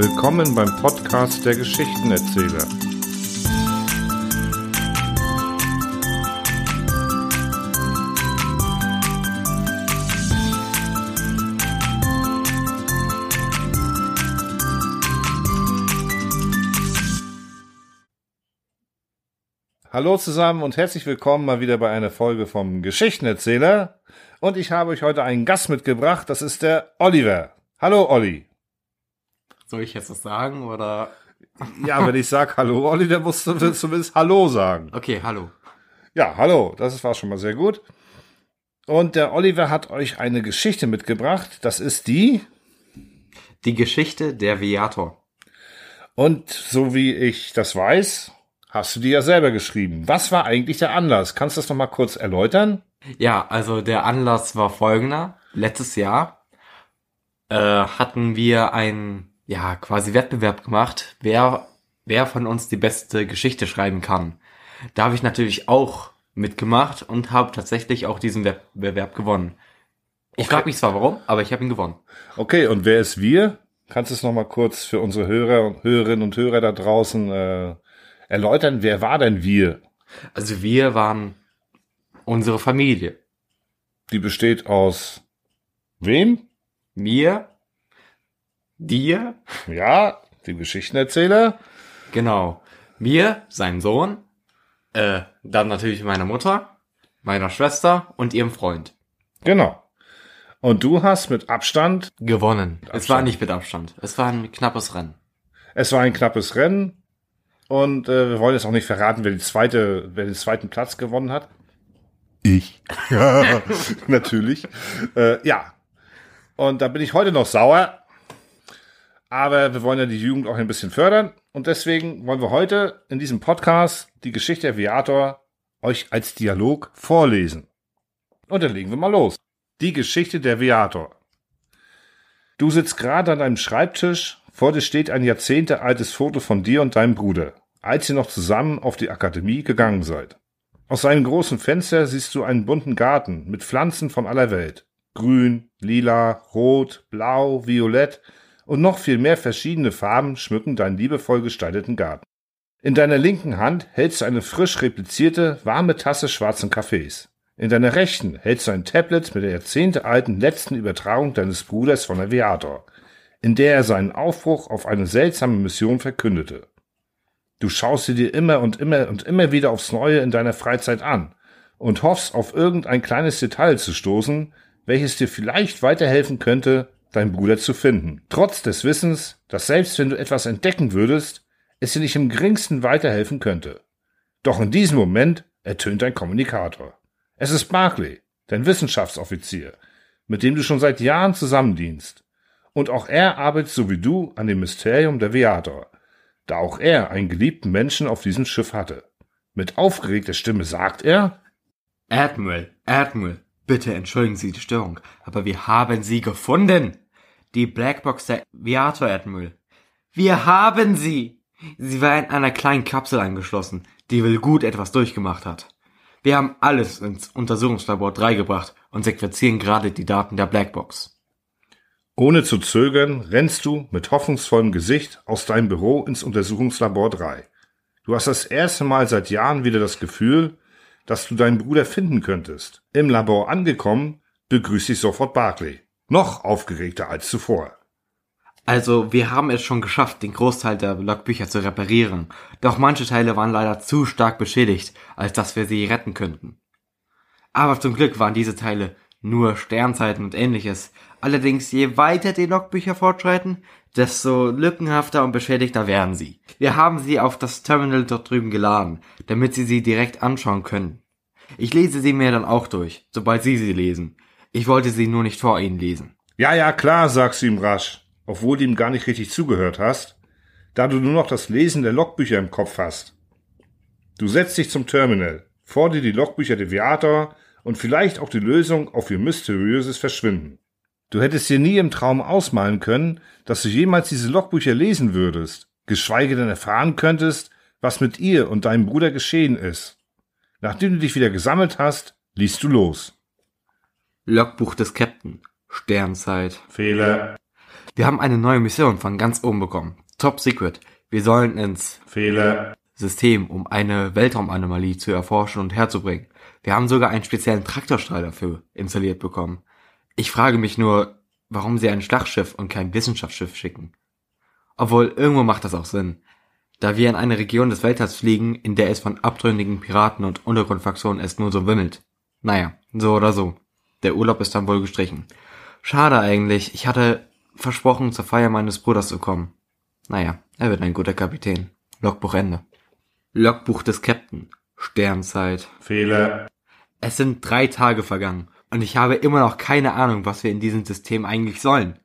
Willkommen beim Podcast der Geschichtenerzähler. Hallo zusammen und herzlich willkommen mal wieder bei einer Folge vom Geschichtenerzähler. Und ich habe euch heute einen Gast mitgebracht, das ist der Oliver. Hallo Olli. Soll ich jetzt das sagen oder? Ja, wenn ich sag Hallo Olli, dann musst du zumindest Hallo sagen. Okay, hallo. Ja, hallo, das war schon mal sehr gut. Und der Oliver hat euch eine Geschichte mitgebracht, das ist die. Die Geschichte der Viator. Und so wie ich das weiß, hast du die ja selber geschrieben. Was war eigentlich der Anlass? Kannst du das noch mal kurz erläutern? Ja, also der Anlass war folgender. Letztes Jahr äh, hatten wir einen, ja, quasi Wettbewerb gemacht, wer, wer von uns die beste Geschichte schreiben kann. Da habe ich natürlich auch mitgemacht und habe tatsächlich auch diesen Wettbewerb gewonnen. Ich Okay. frage mich zwar warum, aber ich habe ihn gewonnen. Okay, und wer ist wir? Kannst du es noch mal kurz für unsere Hörer und Hörerinnen und Hörer da draußen äh, erläutern? Wer war denn wir? Also wir waren unsere Familie. Die besteht aus wem? Mir, dir, Ja, die Geschichtenerzähler. Genau. Mir, sein Sohn, äh, dann natürlich meiner Mutter, meiner Schwester und ihrem Freund. Genau. Und du hast mit Abstand, Gewonnen. Es Abstand. war nicht mit Abstand. Es war ein knappes Rennen. es war ein knappes Rennen. Und äh, wir wollen jetzt auch nicht verraten, wer die zweite, wer den zweiten Platz gewonnen hat. Ich. Ja, natürlich. Äh, ja. Und da bin ich heute noch sauer. Aber wir wollen ja die Jugend auch ein bisschen fördern. Und deswegen wollen wir heute in diesem Podcast die Geschichte der Viator euch als Dialog vorlesen. Und dann legen wir mal los. Die Geschichte der Viator. Du sitzt gerade an deinem Schreibtisch, vor dir steht ein jahrzehntealtes Foto von dir und deinem Bruder, als ihr noch zusammen auf die Akademie gegangen seid. Aus seinem großen Fenster siehst du einen bunten Garten mit Pflanzen von aller Welt. Grün, lila, rot, blau, violett und noch viel mehr verschiedene Farben schmücken deinen liebevoll gestalteten Garten. In deiner linken Hand hältst du eine frisch replizierte, warme Tasse schwarzen Kaffees. In deiner rechten hältst du ein Tablet mit der jahrzehntealten letzten Übertragung deines Bruders von Aviator, in der er seinen Aufbruch auf eine seltsame Mission verkündete. Du schaust sie dir immer und immer und immer wieder aufs Neue in deiner Freizeit an und hoffst auf irgendein kleines Detail zu stoßen, welches dir vielleicht weiterhelfen könnte, deinen Bruder zu finden. Trotz des Wissens, dass selbst wenn du etwas entdecken würdest, es dir nicht im geringsten weiterhelfen könnte. Doch in diesem Moment ertönt ein Kommunikator. Es ist Barclay, dein Wissenschaftsoffizier, mit dem du schon seit Jahren zusammendienst. Und auch er arbeitet so wie du an dem Mysterium der Viator, da auch er einen geliebten Menschen auf diesem Schiff hatte. Mit aufgeregter Stimme sagt er, Admiral, Admiral, bitte entschuldigen Sie die Störung, aber wir haben sie gefunden. Die Blackbox der Viator, Admiral. Wir haben sie. Sie war in einer kleinen Kapsel eingeschlossen, die wohl gut etwas durchgemacht hat. Wir haben alles ins Untersuchungslabor 3 gebracht und sequenzieren gerade die Daten der Blackbox. Ohne zu zögern rennst du mit hoffnungsvollem Gesicht aus deinem Büro ins Untersuchungslabor 3. Du hast das erste Mal seit Jahren wieder das Gefühl, dass du deinen Bruder finden könntest. Im Labor angekommen, begrüßt dich sofort Barclay. Noch aufgeregter als zuvor. Also, wir haben es schon geschafft, den Großteil der Logbücher zu reparieren. Doch manche Teile waren leider zu stark beschädigt, als dass wir sie retten könnten. Aber zum Glück waren diese Teile nur Sternzeiten und ähnliches. Allerdings, je weiter die Logbücher fortschreiten, desto lückenhafter und beschädigter werden sie. Wir haben sie auf das Terminal dort drüben geladen, damit Sie sie direkt anschauen können. Ich lese sie mir dann auch durch, sobald Sie sie lesen. Ich wollte sie nur nicht vor Ihnen lesen. Ja, ja, klar, sagst du ihm rasch, obwohl du ihm gar nicht richtig zugehört hast, da du nur noch das Lesen der Logbücher im Kopf hast. Du setzt dich zum Terminal, vor dir die Logbücher der Viator und vielleicht auch die Lösung auf ihr mysteriöses Verschwinden. Du hättest dir nie im Traum ausmalen können, dass du jemals diese Logbücher lesen würdest, geschweige denn erfahren könntest, was mit ihr und deinem Bruder geschehen ist. Nachdem du dich wieder gesammelt hast, liest du los. Logbuch des Captain. Sternzeit. Fehler. Wir haben eine neue Mission von ganz oben bekommen. Top Secret. Wir sollen ins Fehler. System, um eine Weltraumanomalie zu erforschen und herzubringen. Wir haben sogar einen speziellen Traktorstrahl dafür installiert bekommen. Ich frage mich nur, warum sie ein Schlachtschiff und kein Wissenschaftsschiff schicken. Obwohl, irgendwo macht das auch Sinn. Da wir in eine Region des Weltalls fliegen, in der es von abtrünnigen Piraten und Untergrundfraktionen es nur so wimmelt. Naja, so oder so. Der Urlaub ist dann wohl gestrichen. Schade eigentlich, ich hatte versprochen, zur Feier meines Bruders zu kommen. Naja, er wird ein guter Kapitän. Logbuch Ende. Logbuch des Captain. Sternzeit. Fehler. Es sind drei Tage vergangen und ich habe immer noch keine Ahnung, was wir in diesem System eigentlich sollen.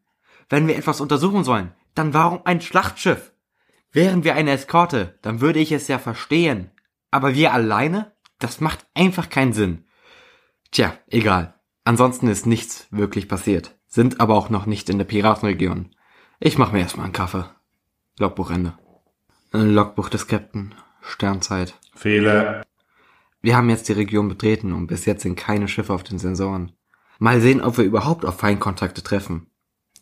Wenn wir etwas untersuchen sollen, dann warum ein Schlachtschiff? Wären wir eine Eskorte, dann würde ich es ja verstehen. Aber wir alleine? Das macht einfach keinen Sinn. Tja, egal. Ansonsten ist nichts wirklich passiert. Sind aber auch noch nicht in der Piratenregion. Ich mach mir erstmal einen Kaffee. Logbuchende. Logbuch des Captain. Sternzeit. Fehler. Wir haben jetzt die Region betreten und bis jetzt sind keine Schiffe auf den Sensoren. Mal sehen, ob wir überhaupt auf Feindkontakte treffen.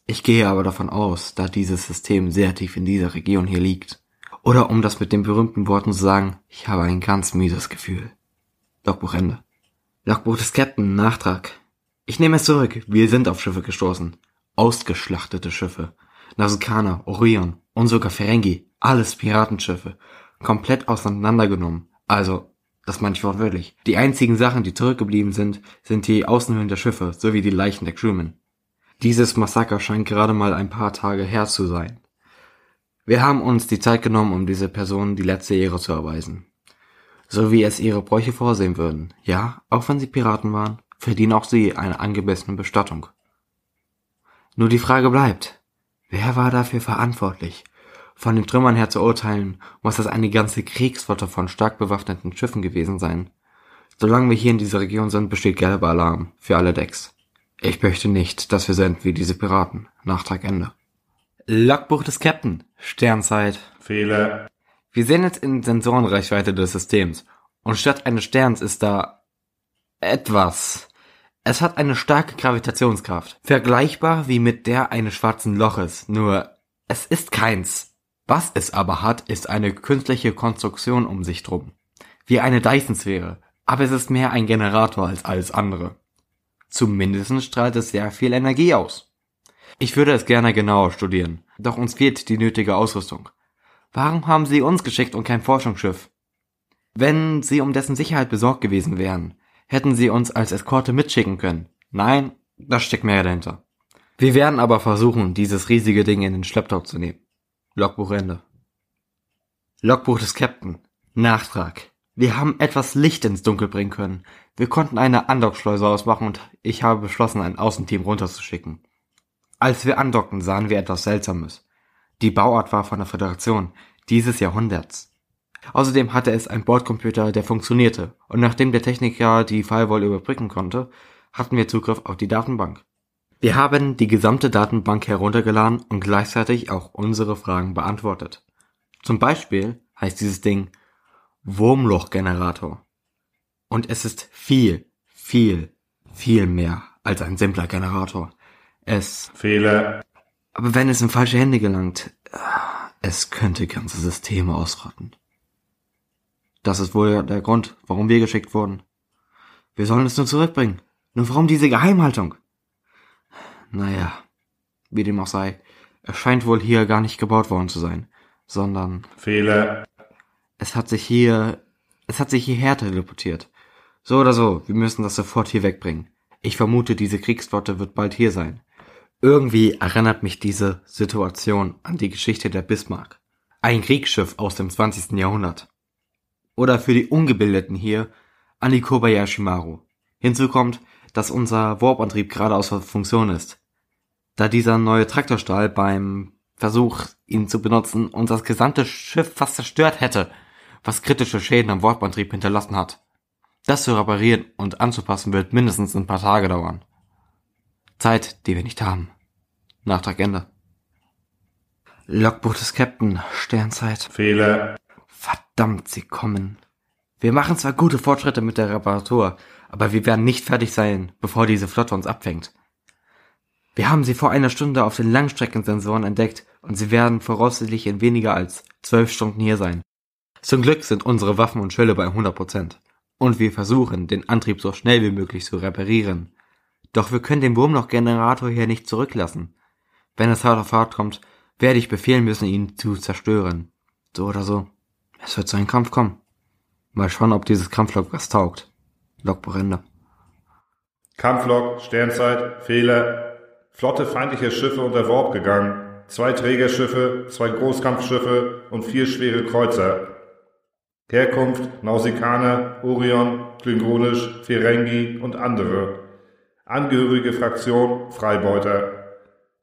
Ich gehe aber davon aus, da dieses System sehr tief in dieser Region hier liegt. Oder um das mit den berühmten Worten zu sagen, ich habe ein ganz mieses Gefühl. Logbuch Ende. Logbuch des Captain, Nachtrag. Ich nehme es zurück, wir sind auf Schiffe gestoßen. Ausgeschlachtete Schiffe. Nasukana, Orion und sogar Ferengi, alles Piratenschiffe. Komplett auseinandergenommen. Also, das meine ich wortwörtlich. Die einzigen Sachen, die zurückgeblieben sind, sind die Außenhöhlen der Schiffe sowie die Leichen der Crewmen. Dieses Massaker scheint gerade mal ein paar Tage her zu sein. Wir haben uns die Zeit genommen, um diese Personen die letzte Ehre zu erweisen. So wie es ihre Bräuche vorsehen würden. Ja, auch wenn sie Piraten waren, verdienen auch sie eine angemessene Bestattung. Nur die Frage bleibt, wer war dafür verantwortlich? Von den Trümmern her zu urteilen, muss das eine ganze Kriegsflotte von stark bewaffneten Schiffen gewesen sein. Solange wir hier in dieser Region sind, besteht gelber Alarm für alle Decks. Ich möchte nicht, dass wir sind wie diese Piraten. Nachtrag Ende. Logbuch des Captain. Sternzeit. Fehler. Wir sehen jetzt in Sensorenreichweite des Systems. Und statt eines Sterns ist da etwas. Es hat eine starke Gravitationskraft. Vergleichbar wie mit der eines schwarzen Loches. Nur, es ist keins. Was es aber hat, ist eine künstliche Konstruktion um sich drum. Wie eine Dyson-Sphäre. Aber es ist mehr ein Generator als alles andere. Zumindest strahlt es sehr viel Energie aus. Ich würde es gerne genauer studieren, doch uns fehlt die nötige Ausrüstung. Warum haben sie uns geschickt und kein Forschungsschiff? Wenn sie um dessen Sicherheit besorgt gewesen wären, hätten sie uns als Eskorte mitschicken können. Nein, da steckt mehr dahinter. Wir werden aber versuchen, dieses riesige Ding in den Schlepptau zu nehmen. Logbuch Ende. Logbuch des Captain. Nachtrag. Wir haben etwas Licht ins Dunkel bringen können. Wir konnten eine Andockschleuse ausmachen und ich habe beschlossen, ein Außenteam runterzuschicken. Als wir andockten, sahen wir etwas Seltsames. Die Bauart war von der Föderation dieses Jahrhunderts. Außerdem hatte es einen Bordcomputer, der funktionierte, und nachdem der Techniker die Firewall überbrücken konnte, hatten wir Zugriff auf die Datenbank. Wir haben die gesamte Datenbank heruntergeladen und gleichzeitig auch unsere Fragen beantwortet. Zum Beispiel heißt dieses Ding Wurmlochgenerator. Und es ist viel, viel, viel mehr als ein simpler Generator. Es. Fehler. Aber wenn es in falsche Hände gelangt, es könnte ganze Systeme ausrotten. Das ist wohl der Grund, warum wir geschickt wurden. Wir sollen es nur zurückbringen. Nur warum diese Geheimhaltung? Naja, wie dem auch sei, es scheint wohl hier gar nicht gebaut worden zu sein, sondern Fehler. es hat sich hier, es hat sich hierher teleportiert. So oder so, wir müssen das sofort hier wegbringen. Ich vermute, diese Kriegsflotte wird bald hier sein. Irgendwie erinnert mich diese Situation an die Geschichte der Bismarck. Ein Kriegsschiff aus dem 20. Jahrhundert. Oder für die Ungebildeten hier an die Kobayashi Maru. Hinzu kommt, dass unser Warp-Antrieb gerade außer Funktion ist. Da dieser neue Traktorstahl beim Versuch, ihn zu benutzen, uns das gesamte Schiff fast zerstört hätte, was kritische Schäden am Warp-Antrieb hinterlassen hat. Das zu reparieren und anzupassen wird mindestens ein paar Tage dauern. Zeit, die wir nicht haben. Nachtrag Ende. Logbuch des Captain, Sternzeit. Fehler. Verdammt, sie kommen. Wir machen zwar gute Fortschritte mit der Reparatur, aber wir werden nicht fertig sein, bevor diese Flotte uns abfängt. Wir haben sie vor einer Stunde auf den Langstreckensensoren entdeckt und sie werden voraussichtlich in weniger als zwölf Stunden hier sein. Zum Glück sind unsere Waffen und Schilde bei 100 Prozent. Und wir versuchen, den Antrieb so schnell wie möglich zu reparieren. Doch wir können den Wurmloch-Generator hier nicht zurücklassen. Wenn es hart auf hart kommt, werde ich befehlen müssen, ihn zu zerstören. So oder so. Es wird zu einem Kampf kommen. Mal schauen, ob dieses Kampflog was taugt. Logbuchende. Kampflog, Sternzeit, Fehler. Flotte feindlicher Schiffe unter Warp gegangen. Zwei Trägerschiffe, zwei Großkampfschiffe und vier schwere Kreuzer. Herkunft, Nausikaner, Orion, Klingonisch, Ferengi und andere. Angehörige Fraktion, Freibeuter.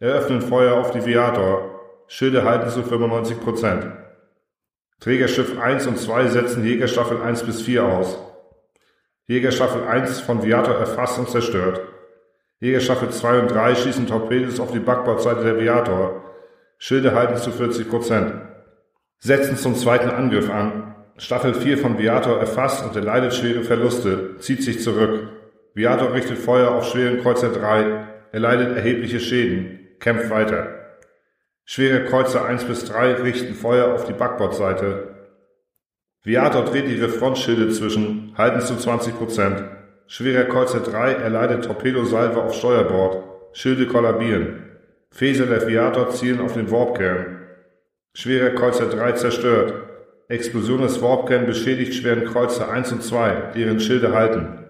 Eröffnen Feuer auf die Viator. Schilde halten zu 95 Prozent. Trägerschiff 1 und 2 setzen Jägerstaffel 1 bis 4 aus. Jägerstaffel 1 von Viator erfasst und zerstört. Jägerstaffel 2 und 3 schießen Torpedos auf die Backbordseite der Viator. Schilde halten zu 40 Prozent. Setzen zum zweiten Angriff an. Staffel 4 von Viator erfasst und erleidet schwere Verluste, zieht sich zurück. Viator richtet Feuer auf schweren Kreuzer 3, erleidet erhebliche Schäden, kämpft weiter. Schwere Kreuzer 1 bis 3 richten Feuer auf die Backbordseite. Viator dreht ihre Frontschilde zwischen, halten zu 20 Prozent. Schwerer Kreuzer 3 erleidet Torpedosalve auf Steuerbord. Schilde kollabieren. Phaser der Viator zielen auf den Warpkern. Schwerer Kreuzer 3 zerstört. Explosion des Warpkern beschädigt schweren Kreuzer 1 und 2, deren Schilde halten.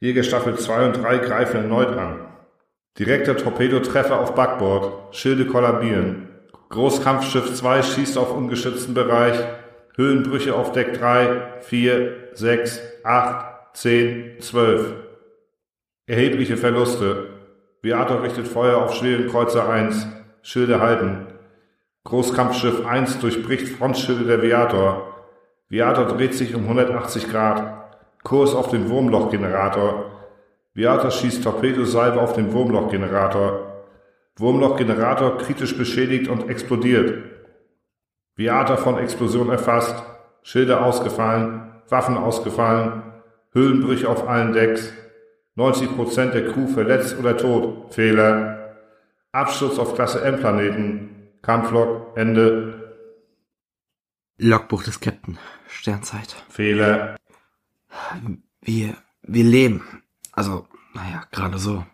Jägerstaffel 2 und 3 greifen erneut an. Direkter Torpedotreffer auf Backbord. Schilde kollabieren. Großkampfschiff 2 schießt auf ungeschützten Bereich. Höhenbrüche auf Deck 3, 4, 6, 8, 10, 12. Erhebliche Verluste. Viator richtet Feuer auf schweren Kreuzer 1. Schilde halten. Großkampfschiff 1 durchbricht Frontschilde der Viator. Viator dreht sich um 180 Grad. Kurs auf den Wurmlochgenerator. Viator schießt Torpedosalve auf den Wurmlochgenerator. Wurmlochgenerator kritisch beschädigt und explodiert. Viator von Explosion erfasst. Schilder ausgefallen, Waffen ausgefallen, Höhlenbrüche auf allen Decks, 90% der Crew verletzt oder tot, Fehler, Absturz auf Klasse M-Planeten, Kampflog, Ende. Logbuch des Captain, Sternzeit. Fehler. Wir, wir leben. Also, naja, gerade so.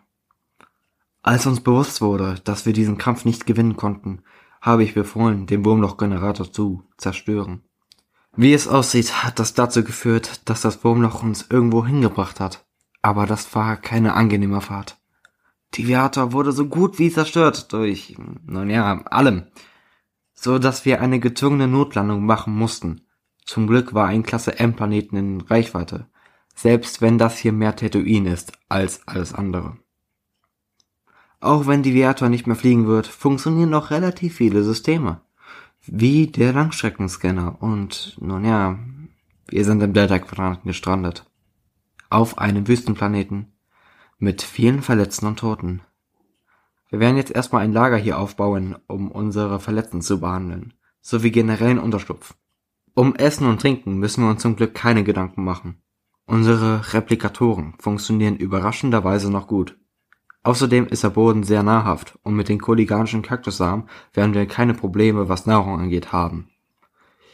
Als uns bewusst wurde, dass wir diesen Kampf nicht gewinnen konnten, habe ich befohlen, den Wurmlochgenerator zu zerstören. Wie es aussieht, hat das dazu geführt, dass das Wurmloch uns irgendwo hingebracht hat. Aber das war keine angenehme Fahrt. Die Viator wurde so gut wie zerstört durch, nun ja, allem. So dass wir eine gezwungene Notlandung machen mussten. Zum Glück war ein Klasse M-Planeten in Reichweite selbst wenn das hier mehr Tatooine ist als alles andere. Auch wenn die Viator nicht mehr fliegen wird, funktionieren noch relativ viele Systeme. Wie der Langstreckenscanner und, nun ja, wir sind im Delta-Quadranten gestrandet. Auf einem Wüstenplaneten. Mit vielen Verletzten und Toten. Wir werden jetzt erstmal ein Lager hier aufbauen, um unsere Verletzten zu behandeln, sowie generellen Unterschlupf. Um Essen und Trinken müssen wir uns zum Glück keine Gedanken machen. Unsere Replikatoren funktionieren überraschenderweise noch gut. Außerdem ist der Boden sehr nahrhaft und mit den kolliganischen Kaktussamen werden wir keine Probleme, was Nahrung angeht, haben.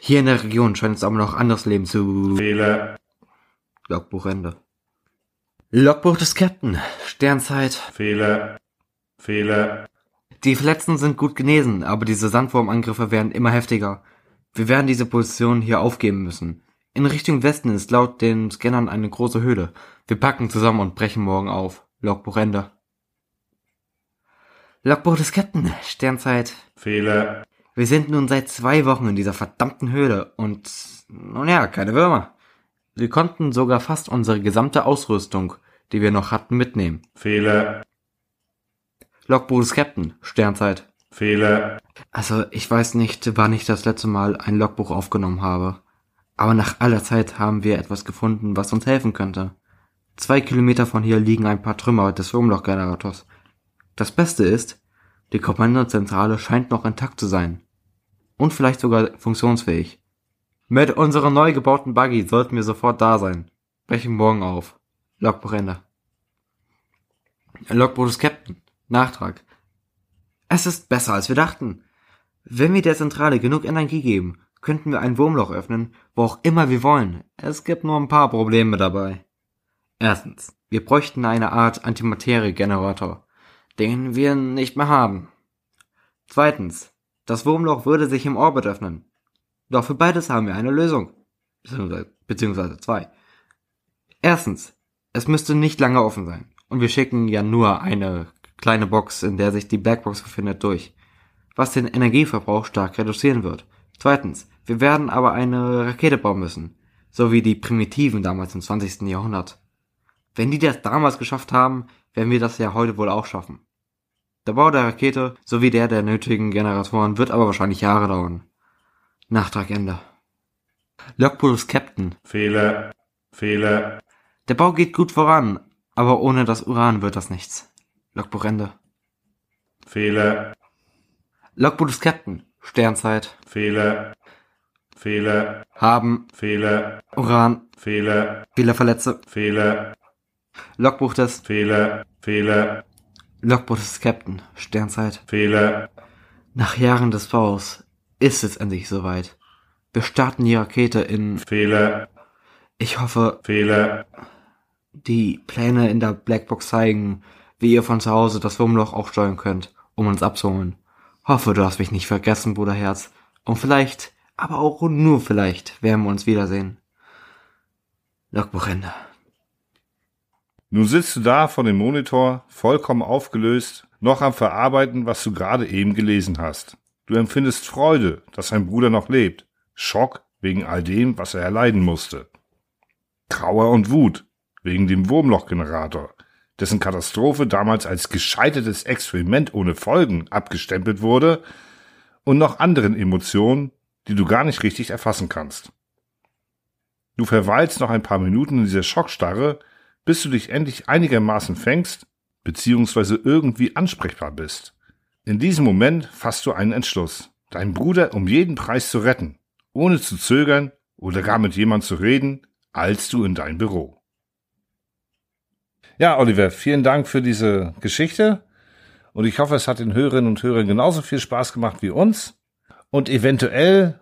Hier in der Region scheint es aber noch anderes Leben zu... Fehler. Logbuchende. Logbuch des Captain. Sternzeit. Fehler. Fehler. Die Verletzten sind gut genesen, aber diese Sandwurmangriffe werden immer heftiger. Wir werden diese Position hier aufgeben müssen. In Richtung Westen ist laut den Scannern eine große Höhle. Wir packen zusammen und brechen morgen auf. Logbuch Ende. Logbuch des Captain. Sternzeit. Fehler. Wir sind nun seit zwei Wochen in dieser verdammten Höhle und, nun ja, keine Würmer. Wir konnten sogar fast unsere gesamte Ausrüstung, die wir noch hatten, mitnehmen. Fehler. Logbuch des Captain. Sternzeit. Fehler. Also, ich weiß nicht, wann ich das letzte Mal ein Logbuch aufgenommen habe. Aber nach aller Zeit haben wir etwas gefunden, was uns helfen könnte. Zwei Kilometer von hier liegen ein paar Trümmer des Wurmlochgenerators. Das Beste ist, die Kommandozentrale scheint noch intakt zu sein. Und vielleicht sogar funktionsfähig. Mit unserem neu gebauten Buggy sollten wir sofort da sein. Brechen morgen auf. Logbuch Ende. Logbuch des Captain. Nachtrag. Es ist besser, als wir dachten. Wenn wir der Zentrale genug Energie geben, könnten wir ein Wurmloch öffnen, wo auch immer wir wollen. Es gibt nur ein paar Probleme dabei. Erstens, wir bräuchten eine Art Antimateriegenerator, den wir nicht mehr haben. Zweitens, das Wurmloch würde sich im Orbit öffnen. Doch für beides haben wir eine Lösung. Beziehungsweise, beziehungsweise zwei. Erstens, es müsste nicht lange offen sein. Und wir schicken ja nur eine kleine Box, in der sich die Blackbox befindet, durch. Was den Energieverbrauch stark reduzieren wird. Zweitens, wir werden aber eine Rakete bauen müssen. So wie die Primitiven damals im 20. Jahrhundert. Wenn die das damals geschafft haben, werden wir das ja heute wohl auch schaffen. Der Bau der Rakete sowie der der nötigen Generatoren wird aber wahrscheinlich Jahre dauern. Nachtrag Ende. Logbuchs Captain. Fehler. Fehler. Der Bau geht gut voran, aber ohne das Uran wird das nichts. Logbuch Ende. Fehler. Logbuch Captain. Sternzeit. Fehler. Fehler. Haben. Fehler. Uran. Fehler. Fehler verletze. Fehler. Logbuch des. Fehler. Fehler. Logbuch des Captain. Sternzeit. Fehler. Nach Jahren des Baus ist es endlich soweit. Wir starten die Rakete in. Fehler. Ich hoffe, Fehler. die Pläne in der Blackbox zeigen, wie ihr von zu Hause das Wurmloch auch steuern könnt, um uns abzuholen. Hoffe, du hast mich nicht vergessen, Bruderherz. Und vielleicht, aber auch nur vielleicht, werden wir uns wiedersehen. Logbuchende. Nun sitzt du da vor dem Monitor, vollkommen aufgelöst, noch am Verarbeiten, was du gerade eben gelesen hast. Du empfindest Freude, dass dein Bruder noch lebt. Schock wegen all dem, was er erleiden musste. Trauer und Wut wegen dem Wurmlochgenerator, dessen Katastrophe damals als gescheitertes Experiment ohne Folgen abgestempelt wurde, und noch anderen Emotionen, die du gar nicht richtig erfassen kannst. Du verweilst noch ein paar Minuten in dieser Schockstarre, bis du dich endlich einigermaßen fängst, beziehungsweise irgendwie ansprechbar bist. In diesem Moment fasst du einen Entschluss, deinen Bruder um jeden Preis zu retten, ohne zu zögern oder gar mit jemand zu reden, als du in dein Büro. Ja, Oliver, vielen Dank für diese Geschichte und ich hoffe, es hat den Hörerinnen und Hörern genauso viel Spaß gemacht wie uns und eventuell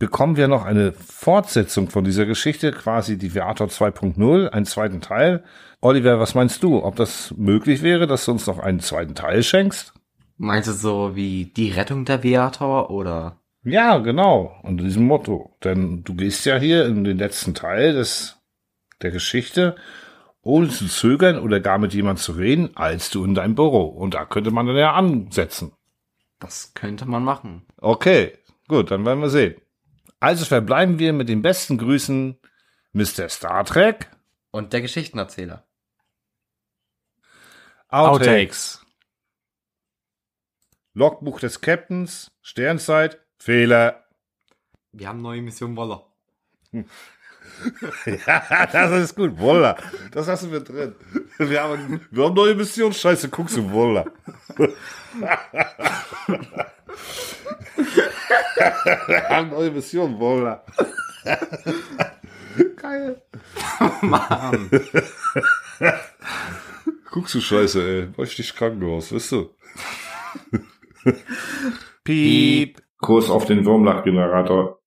bekommen wir noch eine Fortsetzung von dieser Geschichte, quasi die Viator 2.0, einen zweiten Teil. Oliver, was meinst du, ob das möglich wäre, dass du uns noch einen zweiten Teil schenkst? Meinst du so wie die Rettung der Viator oder? Ja, genau, unter diesem Motto. Denn du gehst ja hier in den letzten Teil des, der Geschichte, ohne zu zögern oder gar mit jemand zu reden, als du in deinem Büro. Und da könnte man dann ja ansetzen. Das könnte man machen. Okay, gut, dann werden wir sehen. Also verbleiben wir mit den besten Grüßen, Mr. Star Trek. Und der Geschichtenerzähler. Outtakes. Logbuch des Captains, Sternzeit, Fehler. Wir haben neue Mission Woller. ja, das ist gut. Wolla. Das lassen wir drin. Wir haben, wir haben neue Mission. Scheiße, guckst du, Wolla. wir haben neue Mission, Wolla. Geil. Mann. Guckst du, Scheiße, ey. Bräuchte ich Krankenhaus, weißt du? Piep. Kurs auf den Wurmlachgenerator.